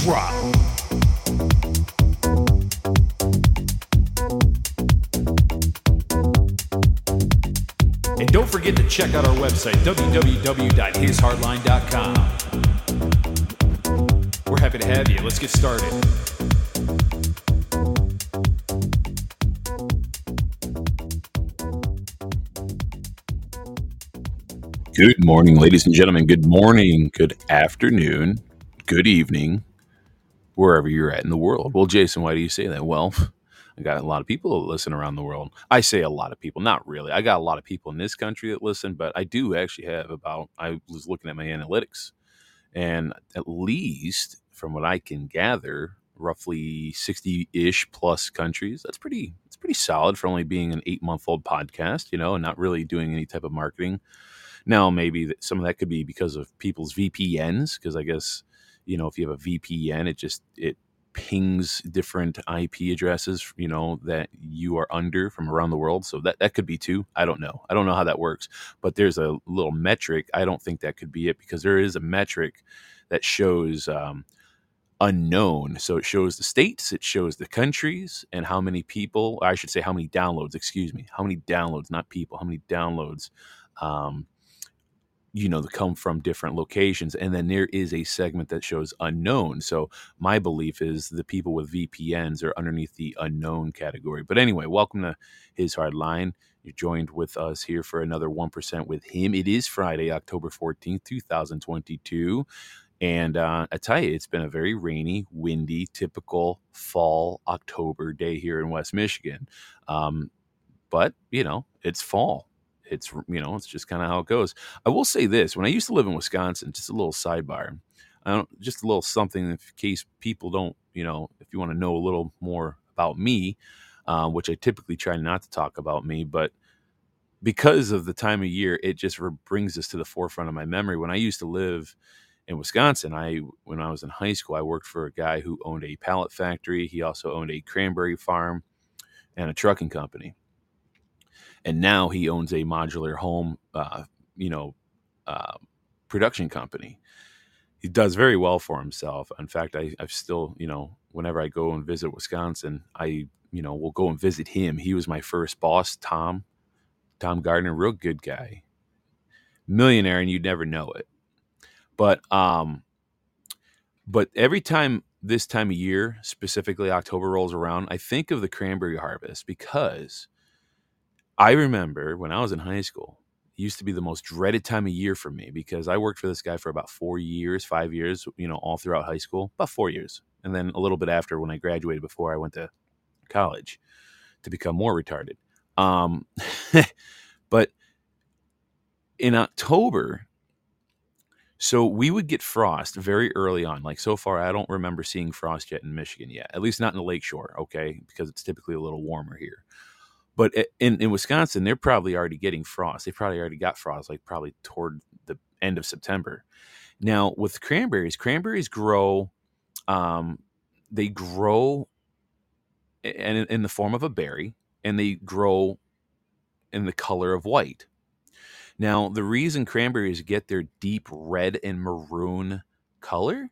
Drop. And don't forget to check out our website, www.hishardline.com. We're happy to have you. Let's get started. Good morning, ladies and gentlemen. Good morning, good afternoon, good evening, wherever you're at in the world. Well, Jason, why do you say that? Well, I got a lot of people that listen around the world. I say a lot of people, not really. I got a lot of people in this country that listen, but I do actually have about, I was looking at my analytics, and at least from what I can gather, roughly 60-ish plus countries. That's pretty it's pretty solid for only being an 8-month-old podcast, you know, and not really doing any type of marketing. Now, maybe some of that could be because of people's VPNs, because I guess you know if you have a VPN, it just it pings different IP addresses, you know, that you are under from around the world. So that that could be too. I don't know. I don't know how that works, but there's a little metric. I don't think that could be it because there is a metric that shows. Um, unknown. So it shows the states, it shows the countries, and how many people, I should say, how many downloads, excuse me, how many downloads, not people, how many downloads um, you know, come from different locations. And then there is a segment that shows unknown. So my belief is the people with VPNs are underneath the unknown category. But anyway, welcome to His Hard Line. You're joined with us here for another 1% with him. It is Friday, October 14th, 2022. And uh, I tell you, it's been a very rainy, windy, typical fall October day here in West Michigan. Um, but, you know, it's fall it's you know it's just kind of how it goes. I will say this: when I used to live in Wisconsin, just a little sidebar, I don't just a little something in case people don't you know if you want to know a little more about me, uh, which I typically try not to talk about me, but because of the time of year, it just brings this to the forefront of my memory. When I used to live in Wisconsin, I when I was in high school, I worked for a guy who owned a pallet factory. He also owned a cranberry farm and a trucking company and now he owns a modular home, uh, you know, uh, production company. He does very well for himself. In fact, I, I've still, you know, whenever I go and visit Wisconsin, I, you know, will go and visit him. He was my first boss, Tom, Tom Gardner, real good guy, millionaire, and you'd never know it. But, um, but every time this time of year, specifically October rolls around, I think of the cranberry harvest because I remember when I was in high school, it used to be the most dreaded time of year for me because I worked for this guy for about four years, five years, you know, all throughout high school, about four years. And then a little bit after when I graduated before I went to college to become more retarded. Um, but in October, so we would get frost very early on. Like so far, I don't remember seeing frost yet in Michigan yet, at least not in the lakeshore, okay, because it's typically a little warmer here. But in, in Wisconsin, they're probably already getting frost. They probably already got frost, like probably toward the end of September. Now, with cranberries, cranberries grow, um, they grow in, in the form of a berry, and they grow in the color of white. Now, the reason cranberries get their deep red and maroon color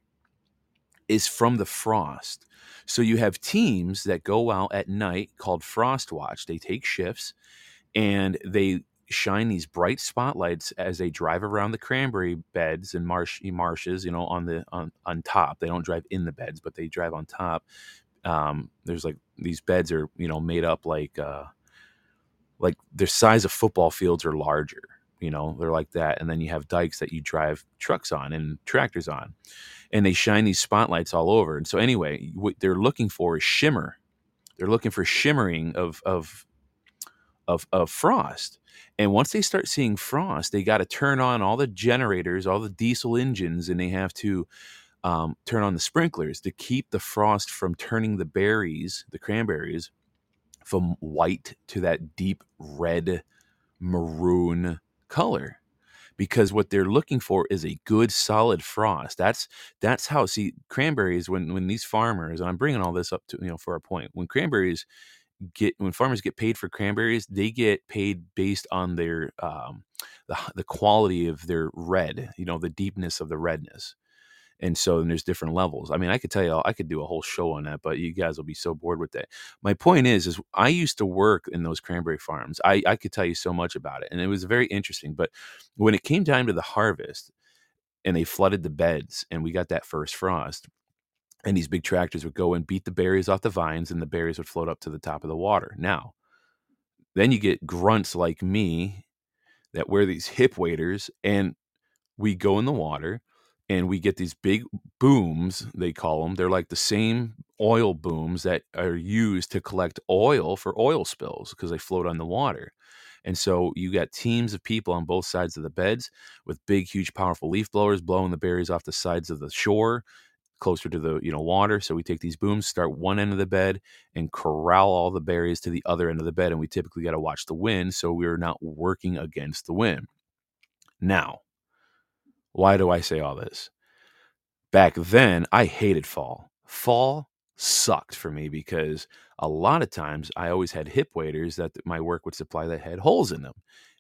is from the frost. So you have teams that go out at night called Frost Watch. They take shifts and they shine these bright spotlights as they drive around the cranberry beds and marsh marshes, you know, on the on, on top. They don't drive in the beds, but they drive on top. Um, there's like these beds are, you know, made up like uh like their size of football fields are larger you know they're like that and then you have dikes that you drive trucks on and tractors on and they shine these spotlights all over. And so anyway, what they're looking for is shimmer. They're looking for shimmering of of of, of frost. And once they start seeing frost, they got to turn on all the generators, all the diesel engines, and they have to um, turn on the sprinklers to keep the frost from turning the berries, the cranberries, from white to that deep red maroon color because what they're looking for is a good solid frost. That's that's how see cranberries when when these farmers and i'm bringing all this up to you know for a point when cranberries get when farmers get paid for cranberries they get paid based on their um the, the quality of their red you know the deepness of the redness and so and there's different levels. I mean, I could tell you, I could do a whole show on that, but you guys will be so bored with that. My point is, is I used to work in those cranberry farms. I, I could tell you so much about it, and it was very interesting. But when it came time to the harvest, and they flooded the beds, and we got that first frost, and these big tractors would go and beat the berries off the vines, and the berries would float up to the top of the water. Now, then you get grunts like me that wear these hip waders, and we go in the water and we get these big booms they call them they're like the same oil booms that are used to collect oil for oil spills because they float on the water. And so you got teams of people on both sides of the beds with big huge powerful leaf blowers blowing the berries off the sides of the shore closer to the you know water. So we take these booms start one end of the bed and corral all the berries to the other end of the bed and we typically got to watch the wind so we're not working against the wind. Now why do I say all this? Back then, I hated fall. Fall sucked for me because a lot of times I always had hip waders that my work would supply that had holes in them.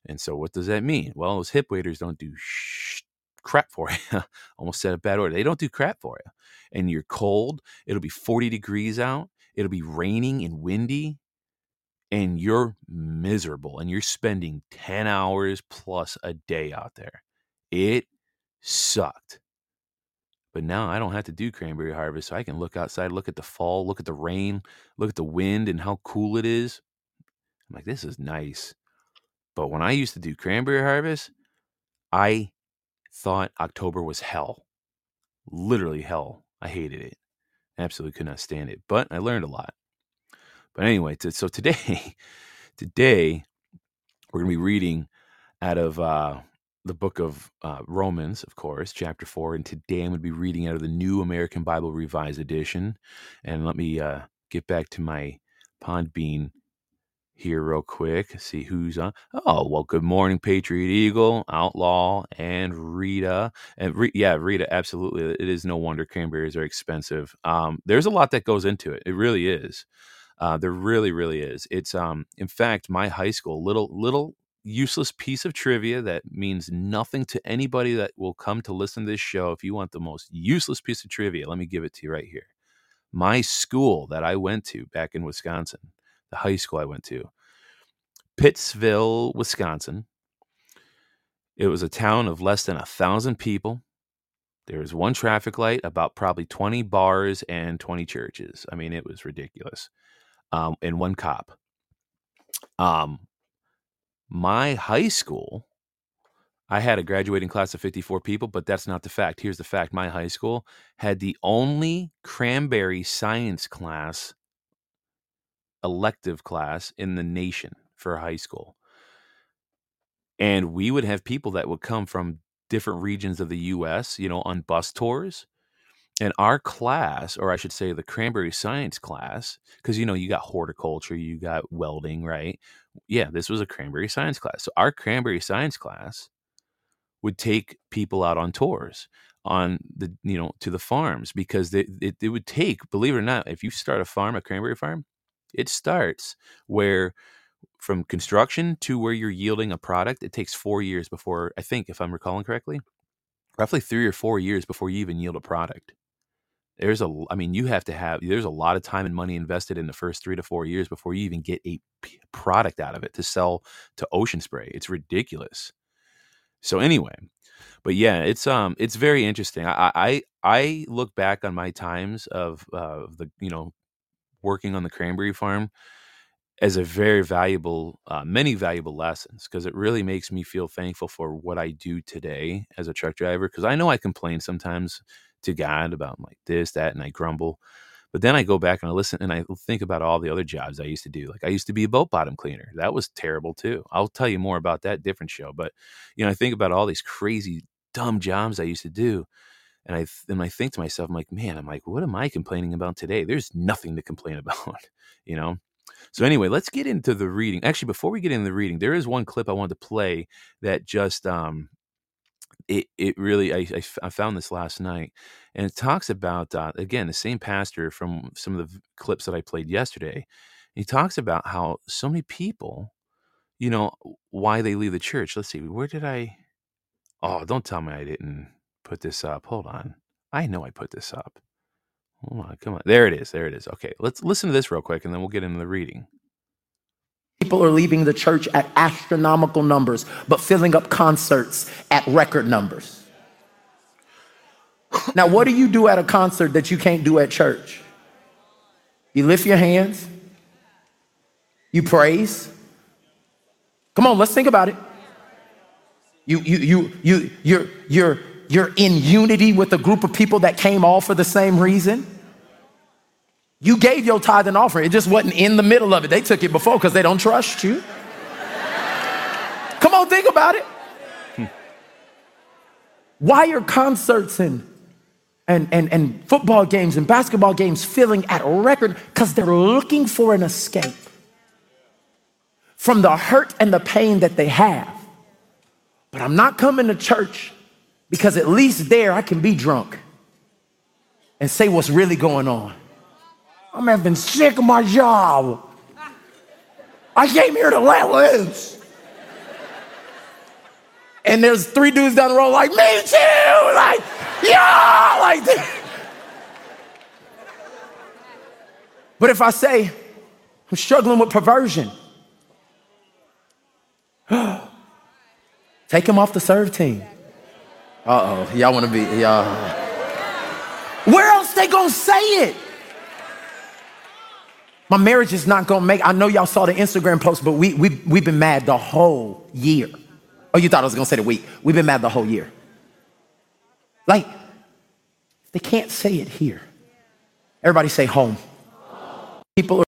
And so, what does that mean? Well, those hip waders don't do sh- crap for you. Almost said a bad word. They don't do crap for you. And you're cold. It'll be 40 degrees out. It'll be raining and windy. And you're miserable. And you're spending 10 hours plus a day out there. It sucked. But now I don't have to do cranberry harvest. So I can look outside, look at the fall, look at the rain, look at the wind and how cool it is. I'm like, this is nice. But when I used to do cranberry harvest, I thought October was hell. Literally hell. I hated it. Absolutely could not stand it. But I learned a lot. But anyway, so today, today we're gonna be reading out of uh, the book of uh, Romans, of course, chapter four. And today I'm going to be reading out of the New American Bible Revised Edition. And let me uh, get back to my pond bean here real quick. See who's on. Oh, well, good morning, Patriot Eagle, Outlaw, and Rita. And Re- yeah, Rita, absolutely. It is no wonder cranberries are expensive. Um, there's a lot that goes into it. It really is. Uh, there really, really is. It's um, in fact, my high school, little little useless piece of trivia that means nothing to anybody that will come to listen to this show. If you want the most useless piece of trivia, let me give it to you right here. My school that I went to back in Wisconsin, the high school I went to, Pittsville, Wisconsin. It was a town of less than a thousand people. There was one traffic light, about probably 20 bars and 20 churches. I mean, it was ridiculous. Um, and one cop. Um, my high school, I had a graduating class of 54 people, but that's not the fact. Here's the fact my high school had the only cranberry science class, elective class in the nation for high school. And we would have people that would come from different regions of the US, you know, on bus tours and our class, or I should say the cranberry science class, because you know, you got horticulture, you got welding, right? Yeah, this was a cranberry science class. So our cranberry science class would take people out on tours on the you know to the farms because they, it, it would take believe it or not if you start a farm a cranberry farm it starts where from construction to where you're yielding a product it takes four years before i think if i'm recalling correctly roughly three or four years before you even yield a product there's a i mean you have to have there's a lot of time and money invested in the first three to four years before you even get a p- product out of it to sell to ocean spray. It's ridiculous. So anyway but yeah it's um it's very interesting. I i i look back on my times of uh the you know working on the cranberry farm as a very valuable uh, many valuable lessons because it really makes me feel thankful for what i do today as a truck driver because i know i complain sometimes to God about like this, that, and I grumble. But then I go back and I listen and I think about all the other jobs I used to do. Like I used to be a boat bottom cleaner. That was terrible too. I'll tell you more about that different show. But you know, I think about all these crazy dumb jobs I used to do. And I and I think to myself, I'm like, man, I'm like, what am I complaining about today? There's nothing to complain about, you know. So anyway, let's get into the reading. Actually, before we get into the reading, there is one clip I wanted to play that just um it it really I, I, found this last night and it talks about uh, again the same pastor from some of the clips that I played yesterday. He talks about how so many people, you know, why they leave the church. Let's see, where did I? Oh, don't tell me I didn't put this up. Hold on, I know I put this up. Hold on, come on. There it is. There it is. Okay, let's listen to this real quick, and then we'll get into the reading. People are leaving the church at astronomical numbers, but filling up concerts at record numbers. Now, what do you do at a concert that you can't do at church? You lift your hands, you praise. Come on, let's think about it. You, you, you, you, you're, you're, you're in unity with a group of people that came all for the same reason. You gave your tithe and offering. It just wasn't in the middle of it. They took it before because they don't trust you. Come on, think about it. Why are concerts and, and, and, and football games and basketball games filling at record? Because they're looking for an escape from the hurt and the pain that they have. But I'm not coming to church because at least there I can be drunk and say what's really going on. I'm having sick of my job. I came here to let loose. And there's three dudes down the road like, me too! Like, yeah! Like that. But if I say, I'm struggling with perversion, take him off the serve team. Uh oh, y'all wanna be, y'all. Where else they gonna say it? My marriage is not gonna make. I know y'all saw the Instagram post, but we, we, we've been mad the whole year. Oh, you thought I was gonna say the week. We've been mad the whole year. Like, they can't say it here. Everybody say home. People are.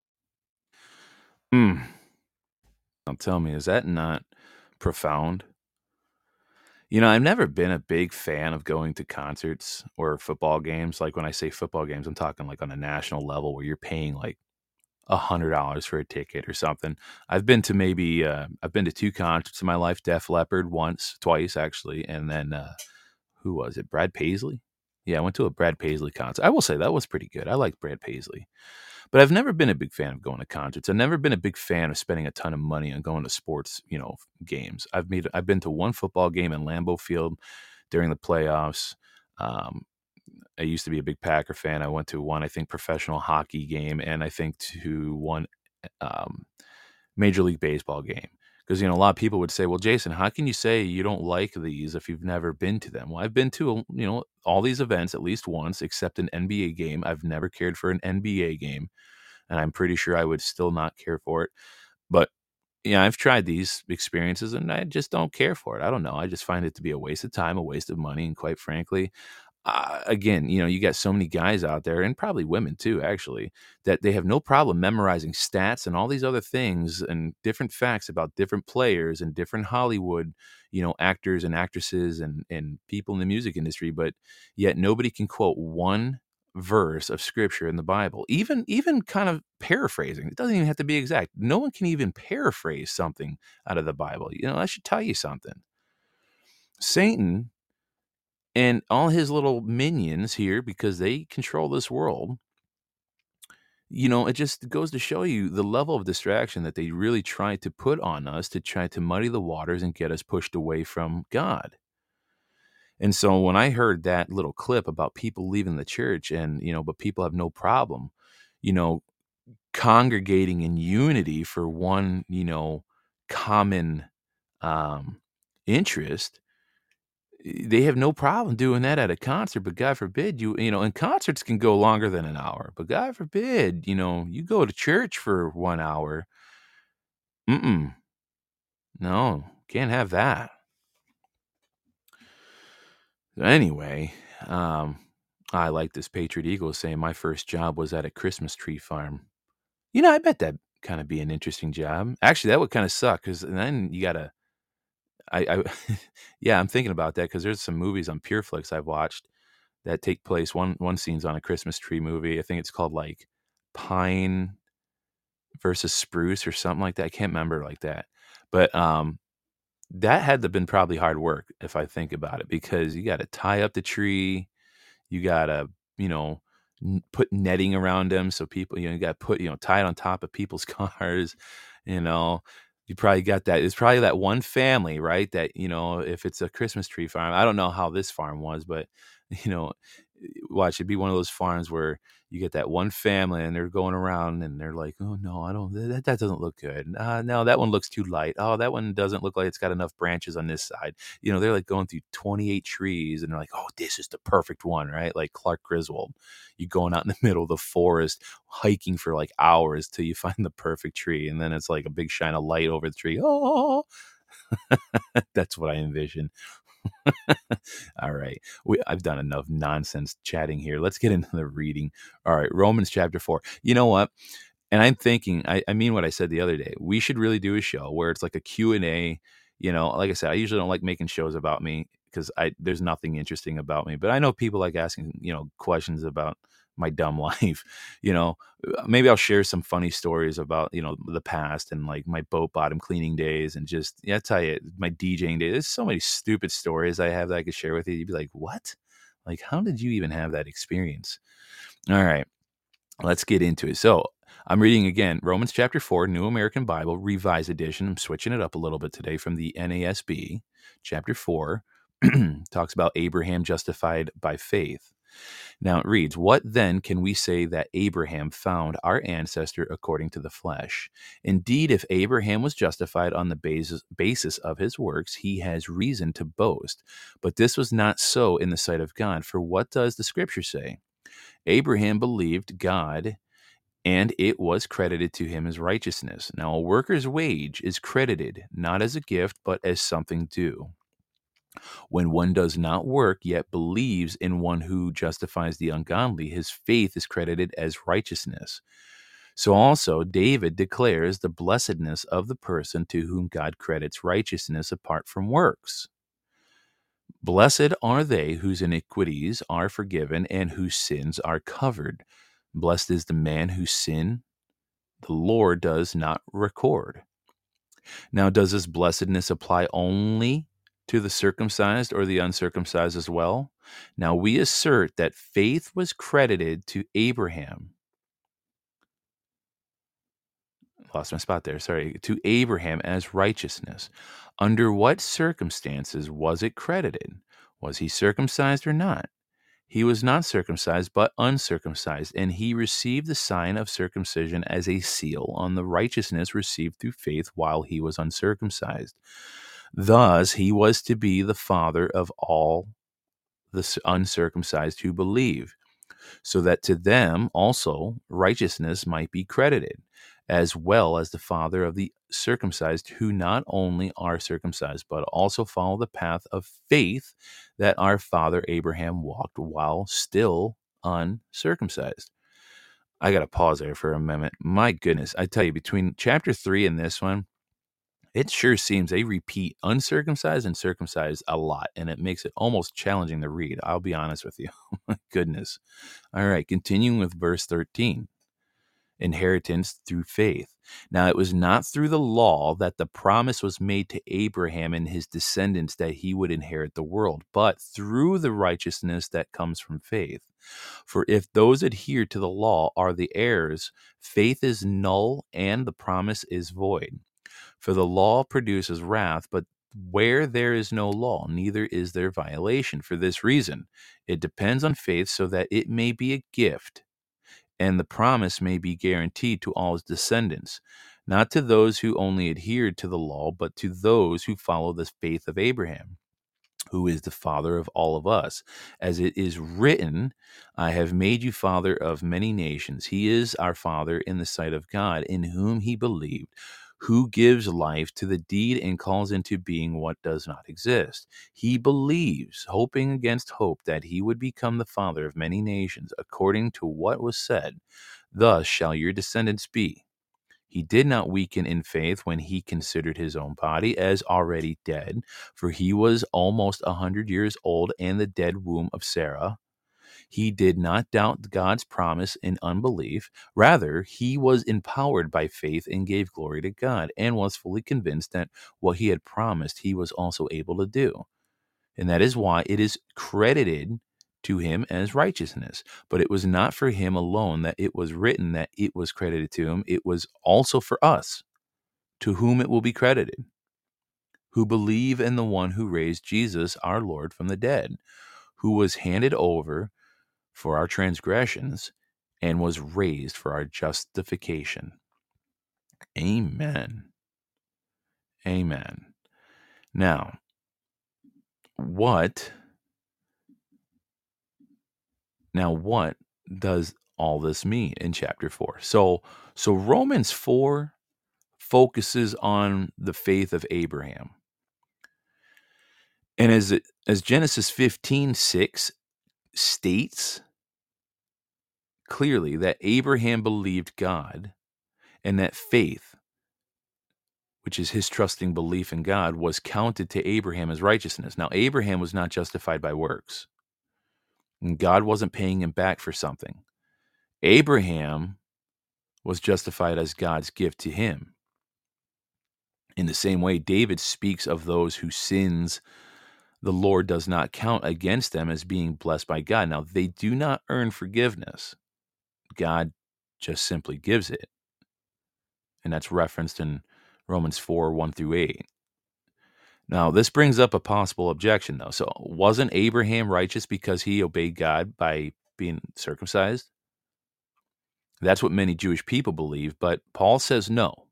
Hmm. Now tell me, is that not profound? You know, I've never been a big fan of going to concerts or football games. Like when I say football games, I'm talking like on a national level where you're paying like a hundred dollars for a ticket or something. I've been to maybe uh, I've been to two concerts in my life: Def Leppard once, twice actually, and then uh, who was it? Brad Paisley. Yeah, I went to a Brad Paisley concert. I will say that was pretty good. I liked Brad Paisley, but I've never been a big fan of going to concerts. I've never been a big fan of spending a ton of money on going to sports, you know, games. I've made I've been to one football game in Lambeau Field during the playoffs. Um, I used to be a big Packer fan. I went to one, I think, professional hockey game, and I think to one um, Major League Baseball game. Because you know, a lot of people would say, "Well, Jason, how can you say you don't like these if you've never been to them?" Well, I've been to you know all these events at least once, except an NBA game. I've never cared for an NBA game, and I'm pretty sure I would still not care for it. But yeah, I've tried these experiences and I just don't care for it. I don't know. I just find it to be a waste of time, a waste of money, and quite frankly, again, you know, you got so many guys out there, and probably women too, actually, that they have no problem memorizing stats and all these other things and different facts about different players and different Hollywood, you know, actors and actresses and and people in the music industry, but yet nobody can quote one verse of scripture in the Bible, even even kind of paraphrasing. It doesn't even have to be exact. No one can even paraphrase something out of the Bible. You know, I should tell you something. Satan and all his little minions here because they control this world you know it just goes to show you the level of distraction that they really try to put on us to try to muddy the waters and get us pushed away from god. And so when i heard that little clip about people leaving the church and you know but people have no problem you know congregating in unity for one you know common um interest they have no problem doing that at a concert, but God forbid you, you know, and concerts can go longer than an hour, but God forbid, you know, you go to church for one hour. Mm-mm. No, can't have that. Anyway, um, I like this Patriot Eagle saying my first job was at a Christmas tree farm. You know, I bet that kind of be an interesting job. Actually, that would kind of suck because then you got to I, I yeah, I'm thinking about that because there's some movies on PureFlix I've watched that take place. One one scene's on a Christmas tree movie. I think it's called like Pine versus Spruce or something like that. I can't remember like that, but um, that had to been probably hard work if I think about it because you got to tie up the tree, you got to you know put netting around them so people you know you got to put you know tie it on top of people's cars, you know. You probably got that. It's probably that one family, right? That you know, if it's a Christmas tree farm, I don't know how this farm was, but you know, watch it be one of those farms where you get that one family and they're going around and they're like, oh no, I don't, that, that doesn't look good. Uh, no, that one looks too light. Oh, that one doesn't look like it's got enough branches on this side. You know, they're like going through 28 trees and they're like, oh, this is the perfect one, right? Like Clark Griswold. you're going out in the middle of the forest, hiking for like hours till you find the perfect tree. And then it's like a big shine of light over the tree. Oh, that's what I envision. All right. We, I've done enough nonsense chatting here. Let's get into the reading. All right. Romans chapter 4. You know what? And I'm thinking, I, I mean what I said the other day. We should really do a show where it's like a Q&A. You know, like I said, I usually don't like making shows about me because I there's nothing interesting about me. But I know people like asking, you know, questions about my dumb life. You know, uh, maybe I'll share some funny stories about, you know, the past and like my boat bottom cleaning days and just, yeah, I tell you, my DJing days. There's so many stupid stories I have that I could share with you. You'd be like, what? Like, how did you even have that experience? All right, let's get into it. So, I'm reading again Romans chapter 4, New American Bible, Revised Edition. I'm switching it up a little bit today from the NASB. Chapter 4 talks about Abraham justified by faith. Now it reads, What then can we say that Abraham found our ancestor according to the flesh? Indeed, if Abraham was justified on the basis, basis of his works, he has reason to boast. But this was not so in the sight of God. For what does the scripture say? Abraham believed God and it was credited to him as righteousness. Now, a worker's wage is credited not as a gift, but as something due. When one does not work, yet believes in one who justifies the ungodly, his faith is credited as righteousness. So also, David declares the blessedness of the person to whom God credits righteousness apart from works. Blessed are they whose iniquities are forgiven and whose sins are covered. Blessed is the man whose sin the Lord does not record. Now, does this blessedness apply only to the circumcised or the uncircumcised as well? Now we assert that faith was credited to Abraham. Lost my spot there. Sorry. To Abraham as righteousness. Under what circumstances was it credited? Was he circumcised or not? He was not circumcised, but uncircumcised, and he received the sign of circumcision as a seal on the righteousness received through faith while he was uncircumcised. Thus, he was to be the father of all the uncircumcised who believe, so that to them also righteousness might be credited, as well as the father of the circumcised who not only are circumcised, but also follow the path of faith that our father Abraham walked while still uncircumcised. I got to pause there for a moment. My goodness, I tell you, between chapter three and this one, it sure seems they repeat uncircumcised and circumcised a lot, and it makes it almost challenging to read. I'll be honest with you. My goodness. All right, continuing with verse 13 inheritance through faith. Now, it was not through the law that the promise was made to Abraham and his descendants that he would inherit the world, but through the righteousness that comes from faith. For if those adhere to the law are the heirs, faith is null and the promise is void. For the law produces wrath, but where there is no law, neither is there violation. For this reason, it depends on faith so that it may be a gift, and the promise may be guaranteed to all his descendants, not to those who only adhered to the law, but to those who follow the faith of Abraham who is the father of all of us. As it is written, I have made you father of many nations. He is our father in the sight of God, in whom he believed, who gives life to the deed and calls into being what does not exist. He believes, hoping against hope, that he would become the father of many nations, according to what was said, Thus shall your descendants be. He did not weaken in faith when he considered his own body as already dead, for he was almost a hundred years old, and the dead womb of Sarah He did not doubt God's promise in unbelief. Rather, he was empowered by faith and gave glory to God and was fully convinced that what he had promised he was also able to do. And that is why it is credited to him as righteousness. But it was not for him alone that it was written that it was credited to him, it was also for us, to whom it will be credited, who believe in the one who raised Jesus, our Lord, from the dead, who was handed over for our transgressions and was raised for our justification. Amen. Amen. Now, what now what does all this mean in chapter 4 so so romans 4 focuses on the faith of abraham and as it as genesis 15 6 states clearly that abraham believed god and that faith which is his trusting belief in God, was counted to Abraham as righteousness. Now, Abraham was not justified by works. And God wasn't paying him back for something. Abraham was justified as God's gift to him. In the same way, David speaks of those whose sins the Lord does not count against them as being blessed by God. Now, they do not earn forgiveness, God just simply gives it. And that's referenced in Romans 4 1 through 8. Now, this brings up a possible objection, though. So, wasn't Abraham righteous because he obeyed God by being circumcised? That's what many Jewish people believe, but Paul says no.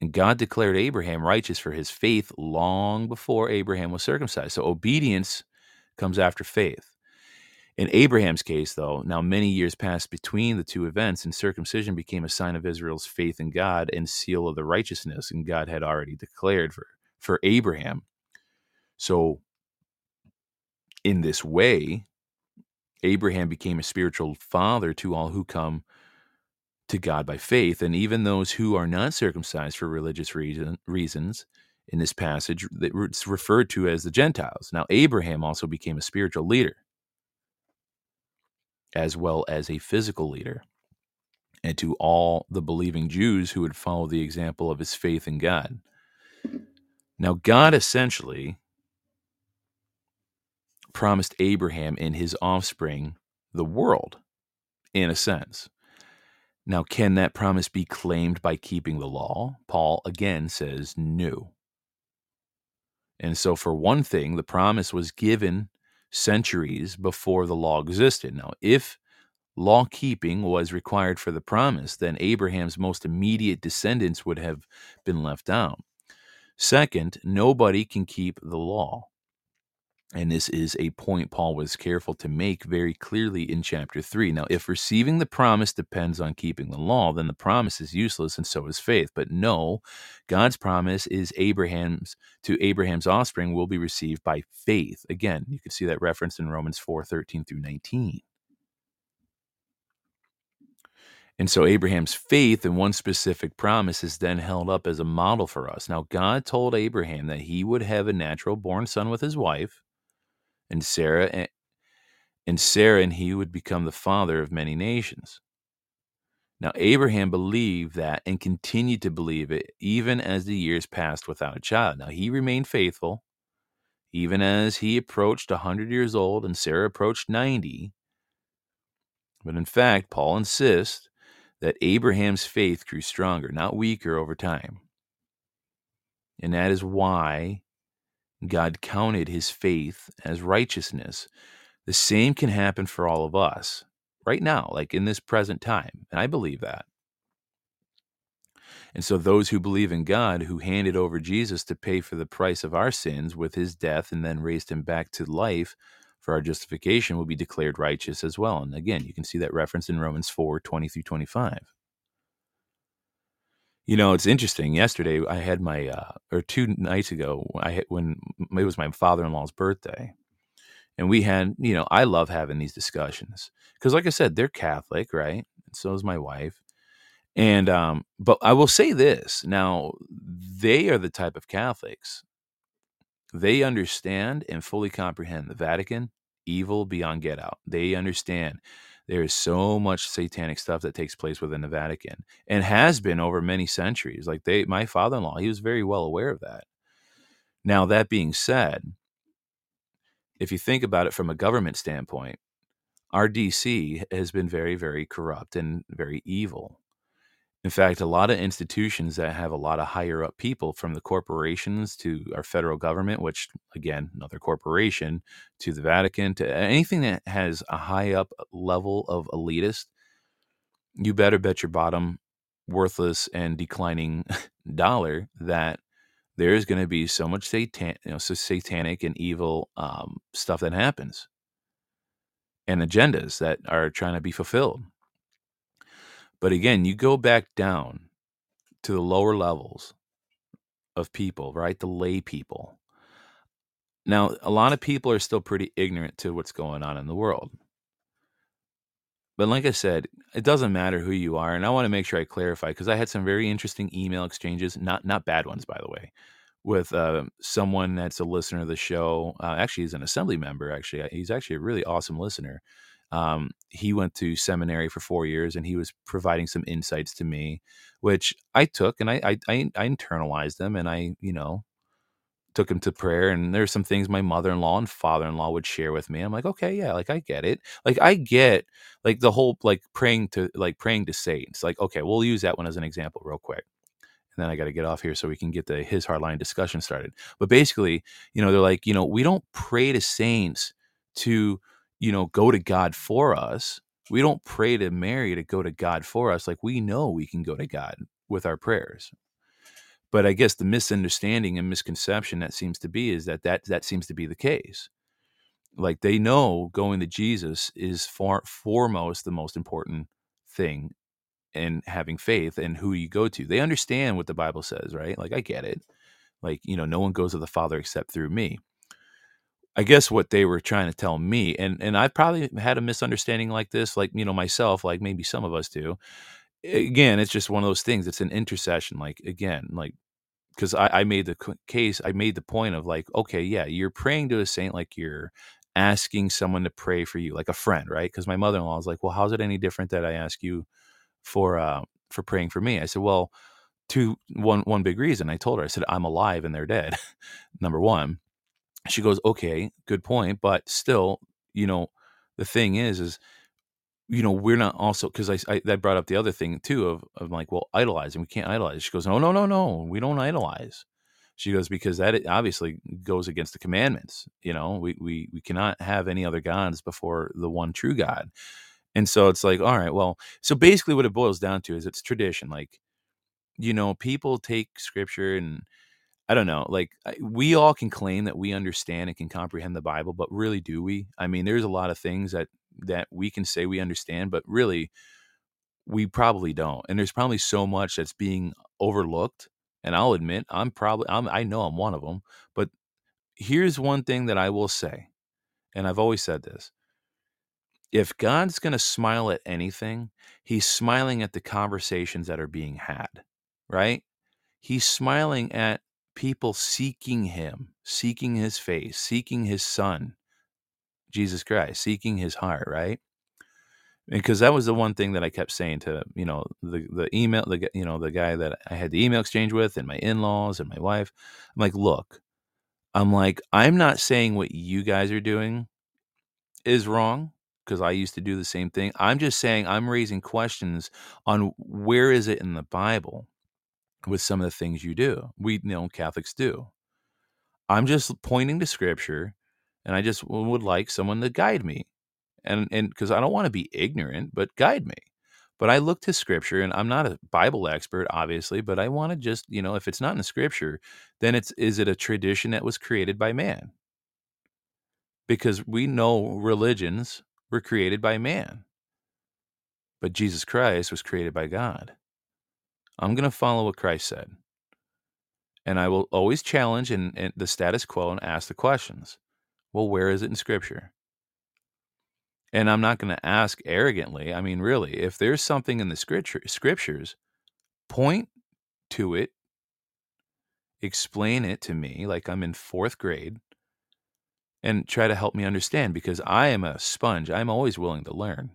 And God declared Abraham righteous for his faith long before Abraham was circumcised. So, obedience comes after faith. In Abraham's case, though, now many years passed between the two events, and circumcision became a sign of Israel's faith in God and seal of the righteousness, and God had already declared for, for Abraham. So, in this way, Abraham became a spiritual father to all who come to God by faith, and even those who are not circumcised for religious reason, reasons. In this passage, it's referred to as the Gentiles. Now, Abraham also became a spiritual leader as well as a physical leader, and to all the believing Jews who would follow the example of his faith in God. Now, God essentially promised Abraham and his offspring the world, in a sense. Now, can that promise be claimed by keeping the law? Paul again says no. And so, for one thing, the promise was given centuries before the law existed. Now, if law keeping was required for the promise, then Abraham's most immediate descendants would have been left out. Second, nobody can keep the law. And this is a point Paul was careful to make very clearly in chapter 3. Now, if receiving the promise depends on keeping the law, then the promise is useless and so is faith. But no, God's promise is Abraham's to Abraham's offspring will be received by faith. Again, you can see that reference in Romans 4 13 through 19. And so Abraham's faith in one specific promise is then held up as a model for us. Now, God told Abraham that he would have a natural born son with his wife and Sarah and Sarah and he would become the father of many nations. Now Abraham believed that and continued to believe it even as the years passed without a child. Now he remained faithful even as he approached a 100 years old and Sarah approached 90. But in fact, Paul insists that Abraham's faith grew stronger, not weaker over time. And that is why God counted his faith as righteousness. The same can happen for all of us right now, like in this present time. And I believe that. And so, those who believe in God, who handed over Jesus to pay for the price of our sins with his death and then raised him back to life for our justification, will be declared righteous as well. And again, you can see that reference in Romans 4 20 through 25. You know, it's interesting. Yesterday, I had my, uh, or two nights ago, I had, when it was my father in law's birthday, and we had, you know, I love having these discussions because, like I said, they're Catholic, right? So is my wife. And, um, but I will say this now, they are the type of Catholics, they understand and fully comprehend the Vatican evil beyond get out. They understand there is so much satanic stuff that takes place within the Vatican and has been over many centuries. Like they my father-in-law, he was very well aware of that. Now that being said, if you think about it from a government standpoint, our DC has been very, very corrupt and very evil. In fact, a lot of institutions that have a lot of higher up people from the corporations to our federal government, which again, another corporation, to the Vatican, to anything that has a high up level of elitist, you better bet your bottom worthless and declining dollar that there is going to be so much satan, you know, so satanic and evil um, stuff that happens and agendas that are trying to be fulfilled. But again, you go back down to the lower levels of people, right? The lay people. Now, a lot of people are still pretty ignorant to what's going on in the world. But like I said, it doesn't matter who you are, and I want to make sure I clarify because I had some very interesting email exchanges, not not bad ones, by the way, with uh, someone that's a listener of the show. Uh, actually, he's an assembly member. Actually, he's actually a really awesome listener. Um, he went to seminary for four years, and he was providing some insights to me, which I took and I I, I, internalized them, and I you know took him to prayer and there's some things my mother-in-law and father-in-law would share with me. I'm like okay yeah like i get it. Like i get like the whole like praying to like praying to saints like okay we'll use that one as an example real quick and then i got to get off here so we can get the his hardline discussion started. But basically you know they're like you know we don't pray to saints to you know go to god for us we don't pray to mary to go to god for us like we know we can go to god with our prayers but I guess the misunderstanding and misconception that seems to be is that that, that seems to be the case. Like they know going to Jesus is far foremost the most important thing in having faith and who you go to. They understand what the Bible says, right? Like I get it. Like, you know, no one goes to the Father except through me. I guess what they were trying to tell me, and and I probably had a misunderstanding like this, like you know myself, like maybe some of us do. Again, it's just one of those things. It's an intercession. Like again, like because I, I made the case, I made the point of like, okay, yeah, you're praying to a saint like you're asking someone to pray for you, like a friend, right? Because my mother in law was like, well, how's it any different that I ask you for uh, for praying for me? I said, well, two one one big reason. I told her, I said, I'm alive and they're dead. Number one. She goes, okay, good point, but still, you know, the thing is, is you know, we're not also because I, I that brought up the other thing too of of like, well, idolizing. We can't idolize. She goes, no, no, no, no, we don't idolize. She goes because that obviously goes against the commandments. You know, we we we cannot have any other gods before the one true God. And so it's like, all right, well, so basically what it boils down to is it's tradition. Like, you know, people take scripture and I don't know, like we all can claim that we understand and can comprehend the Bible, but really do we? I mean, there's a lot of things that that we can say we understand, but really we probably don't. And there's probably so much that's being overlooked. And I'll admit, I'm probably, I'm, I know I'm one of them. But here's one thing that I will say, and I've always said this if God's going to smile at anything, he's smiling at the conversations that are being had, right? He's smiling at people seeking him, seeking his face, seeking his son, Jesus Christ, seeking his heart, right? Because that was the one thing that I kept saying to, you know, the the email the you know, the guy that I had the email exchange with and my in-laws and my wife. I'm like, "Look, I'm like, I'm not saying what you guys are doing is wrong because I used to do the same thing. I'm just saying I'm raising questions on where is it in the Bible with some of the things you do. We you know Catholics do. I'm just pointing to scripture and I just would like someone to guide me. And and because I don't want to be ignorant, but guide me. But I look to scripture and I'm not a Bible expert, obviously, but I want to just, you know, if it's not in the scripture, then it's is it a tradition that was created by man? Because we know religions were created by man. But Jesus Christ was created by God. I'm going to follow what Christ said. And I will always challenge and, and the status quo and ask the questions. Well, where is it in scripture? And I'm not going to ask arrogantly. I mean, really, if there's something in the scripture, scriptures, point to it, explain it to me like I'm in fourth grade, and try to help me understand because I am a sponge. I'm always willing to learn.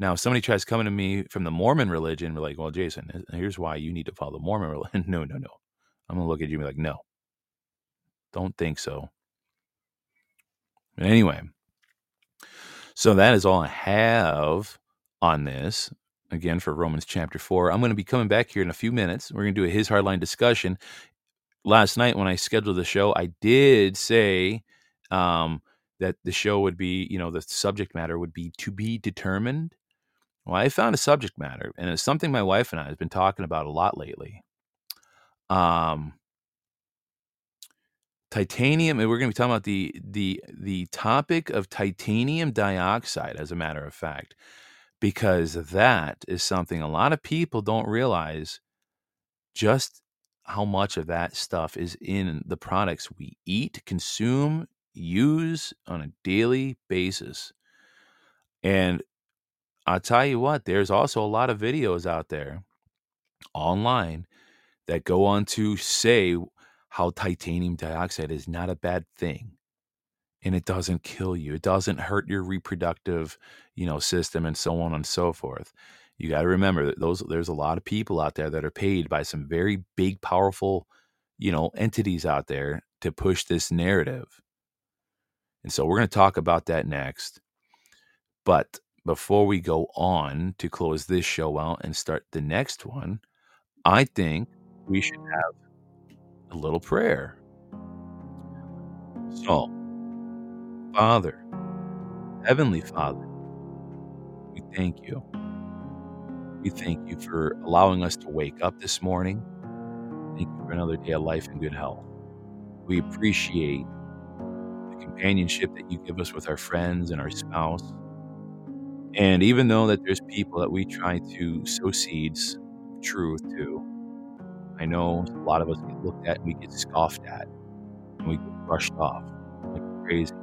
Now, if somebody tries coming to me from the Mormon religion, we're like, well, Jason, here's why you need to follow the Mormon religion. no, no, no. I'm going to look at you and be like, no, don't think so. But anyway, so that is all I have on this. Again, for Romans chapter 4. I'm going to be coming back here in a few minutes. We're going to do a His Hardline discussion. Last night, when I scheduled the show, I did say um, that the show would be, you know, the subject matter would be to be determined. Well, I found a subject matter, and it's something my wife and I have been talking about a lot lately. Um, titanium, and we're going to be talking about the the the topic of titanium dioxide, as a matter of fact, because that is something a lot of people don't realize just how much of that stuff is in the products we eat, consume, use on a daily basis. And I'll tell you what, there's also a lot of videos out there online that go on to say how titanium dioxide is not a bad thing and it doesn't kill you. It doesn't hurt your reproductive, you know, system and so on and so forth. You got to remember that those there's a lot of people out there that are paid by some very big powerful, you know, entities out there to push this narrative. And so we're going to talk about that next. But before we go on to close this show out and start the next one, I think we should have a little prayer. So, Father, Heavenly Father, we thank you. We thank you for allowing us to wake up this morning. Thank you for another day of life and good health. We appreciate the companionship that you give us with our friends and our spouse. And even though that there's mm-hmm. people that we try to sow seeds of truth to, I know a lot of us get looked at and we get scoffed at and we get brushed off like crazy.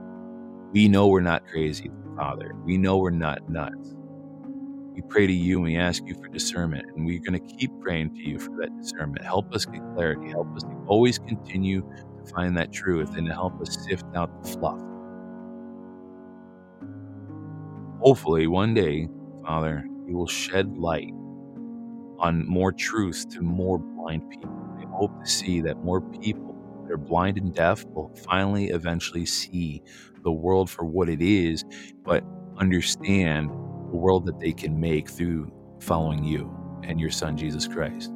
We know we're not crazy, Father. We know we're not nuts. We pray to you and we ask you for discernment, and we're going to keep praying to you for that discernment. Help us get clarity. Help us to always continue to find that truth and to help us sift out the fluff. Hopefully, one day, Father, you will shed light on more truth to more blind people. I hope to see that more people that are blind and deaf will finally eventually see the world for what it is, but understand the world that they can make through following you and your son, Jesus Christ.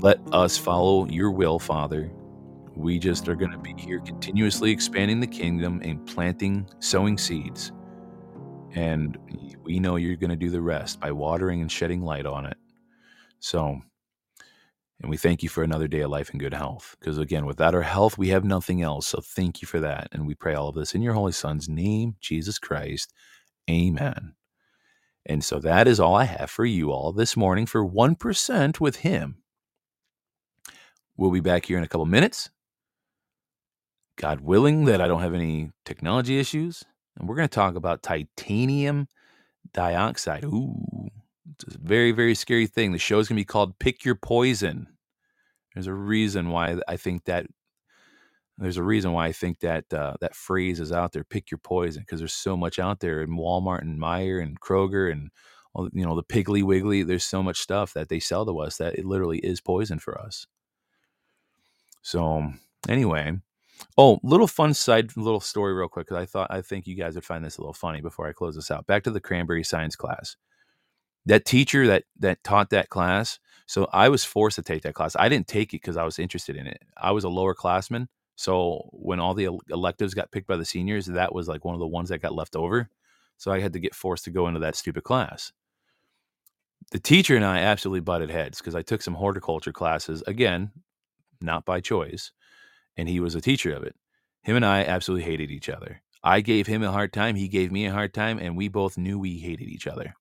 Let us follow your will, Father. We just are going to be here continuously expanding the kingdom and planting, sowing seeds. And we know you're going to do the rest by watering and shedding light on it. So, and we thank you for another day of life and good health. Because again, without our health, we have nothing else. So thank you for that. And we pray all of this in your Holy Son's name, Jesus Christ. Amen. And so that is all I have for you all this morning for 1% with Him. We'll be back here in a couple minutes. God willing that I don't have any technology issues. And we're going to talk about titanium dioxide. Ooh, it's a very, very scary thing. The show is going to be called Pick Your Poison. There's a reason why I think that. There's a reason why I think that uh, that phrase is out there. Pick your poison, because there's so much out there in Walmart and Meijer and Kroger and all, you know the Piggly Wiggly. There's so much stuff that they sell to us that it literally is poison for us. So anyway, oh, little fun side, little story, real quick, because I thought I think you guys would find this a little funny before I close this out. Back to the cranberry science class. That teacher that that taught that class so i was forced to take that class. I didn't take it because i was interested in it. I was a lower classman so when all the electives got picked by the seniors that was like one of the ones that got left over so i had to get forced to go into that stupid class. The teacher and i absolutely butted heads because i took some horticulture classes again not by choice and he was a teacher of it him and i absolutely hated each other i gave him a hard time he gave me a hard time and we both knew we hated each other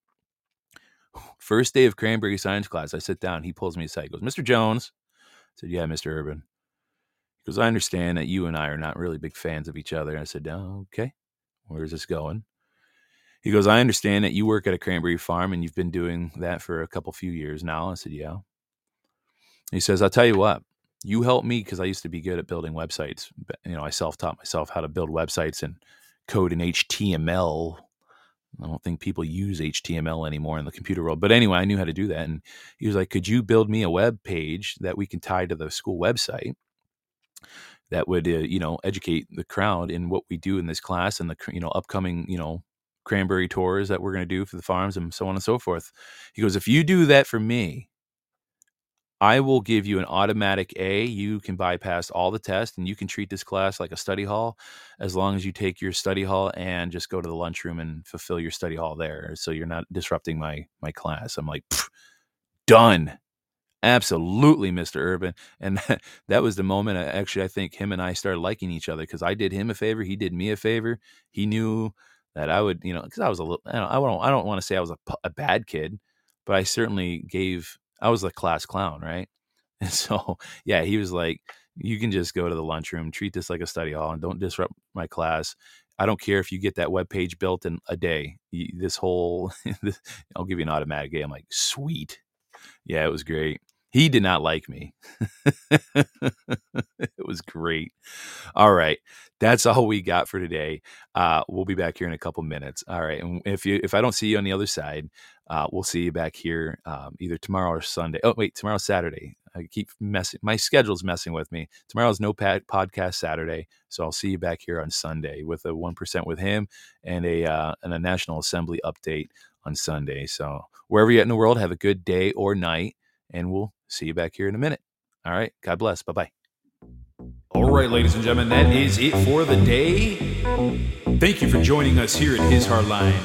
First day of cranberry science class, I sit down. He pulls me aside. He goes, Mr. Jones. I said, Yeah, Mr. Urban. He goes, I understand that you and I are not really big fans of each other. I said, oh, Okay, where's this going? He goes, I understand that you work at a cranberry farm and you've been doing that for a couple few years now. I said, Yeah. He says, I'll tell you what, you helped me because I used to be good at building websites. You know, I self taught myself how to build websites and code in HTML. I don't think people use HTML anymore in the computer world. But anyway, I knew how to do that. And he was like, Could you build me a web page that we can tie to the school website? that would uh, you know educate the crowd in what we do in this class and the you know upcoming you know cranberry tours that we're going to do for the farms and so on and so forth he goes if you do that for me i will give you an automatic a you can bypass all the tests and you can treat this class like a study hall as long as you take your study hall and just go to the lunchroom and fulfill your study hall there so you're not disrupting my my class i'm like done Absolutely, Mr. Urban. And that, that was the moment I, actually I think him and I started liking each other because I did him a favor, he did me a favor. He knew that I would, you know, because I was a little, I don't, I don't, I don't want to say I was a, a bad kid, but I certainly gave, I was a class clown, right? And so, yeah, he was like, you can just go to the lunchroom, treat this like a study hall, and don't disrupt my class. I don't care if you get that web page built in a day. This whole, I'll give you an automatic. I'm like, sweet. Yeah, it was great. He did not like me. it was great. All right. That's all we got for today. Uh, we'll be back here in a couple minutes. All right. And if you if I don't see you on the other side, uh, we'll see you back here um, either tomorrow or Sunday. Oh, wait, tomorrow's Saturday. I keep messing. My schedule's messing with me. Tomorrow's no pad, podcast Saturday, so I'll see you back here on Sunday with a one percent with him and a uh, and a National Assembly update on Sunday. So wherever you're at in the world, have a good day or night, and we'll see you back here in a minute. All right. God bless. Bye bye. All right, ladies and gentlemen, that is it for the day. Thank you for joining us here at His Hard Line.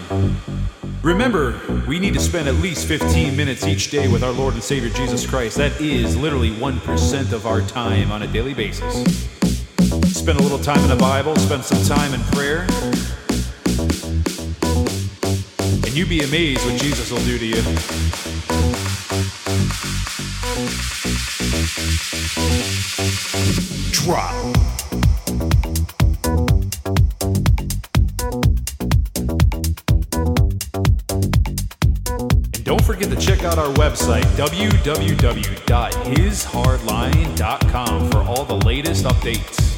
Remember, we need to spend at least 15 minutes each day with our Lord and Savior Jesus Christ. That is literally 1% of our time on a daily basis. Spend a little time in the Bible, spend some time in prayer, and you'd be amazed what Jesus will do to you. Drop. And don't forget to check out our website, www.hishardline.com, for all the latest updates.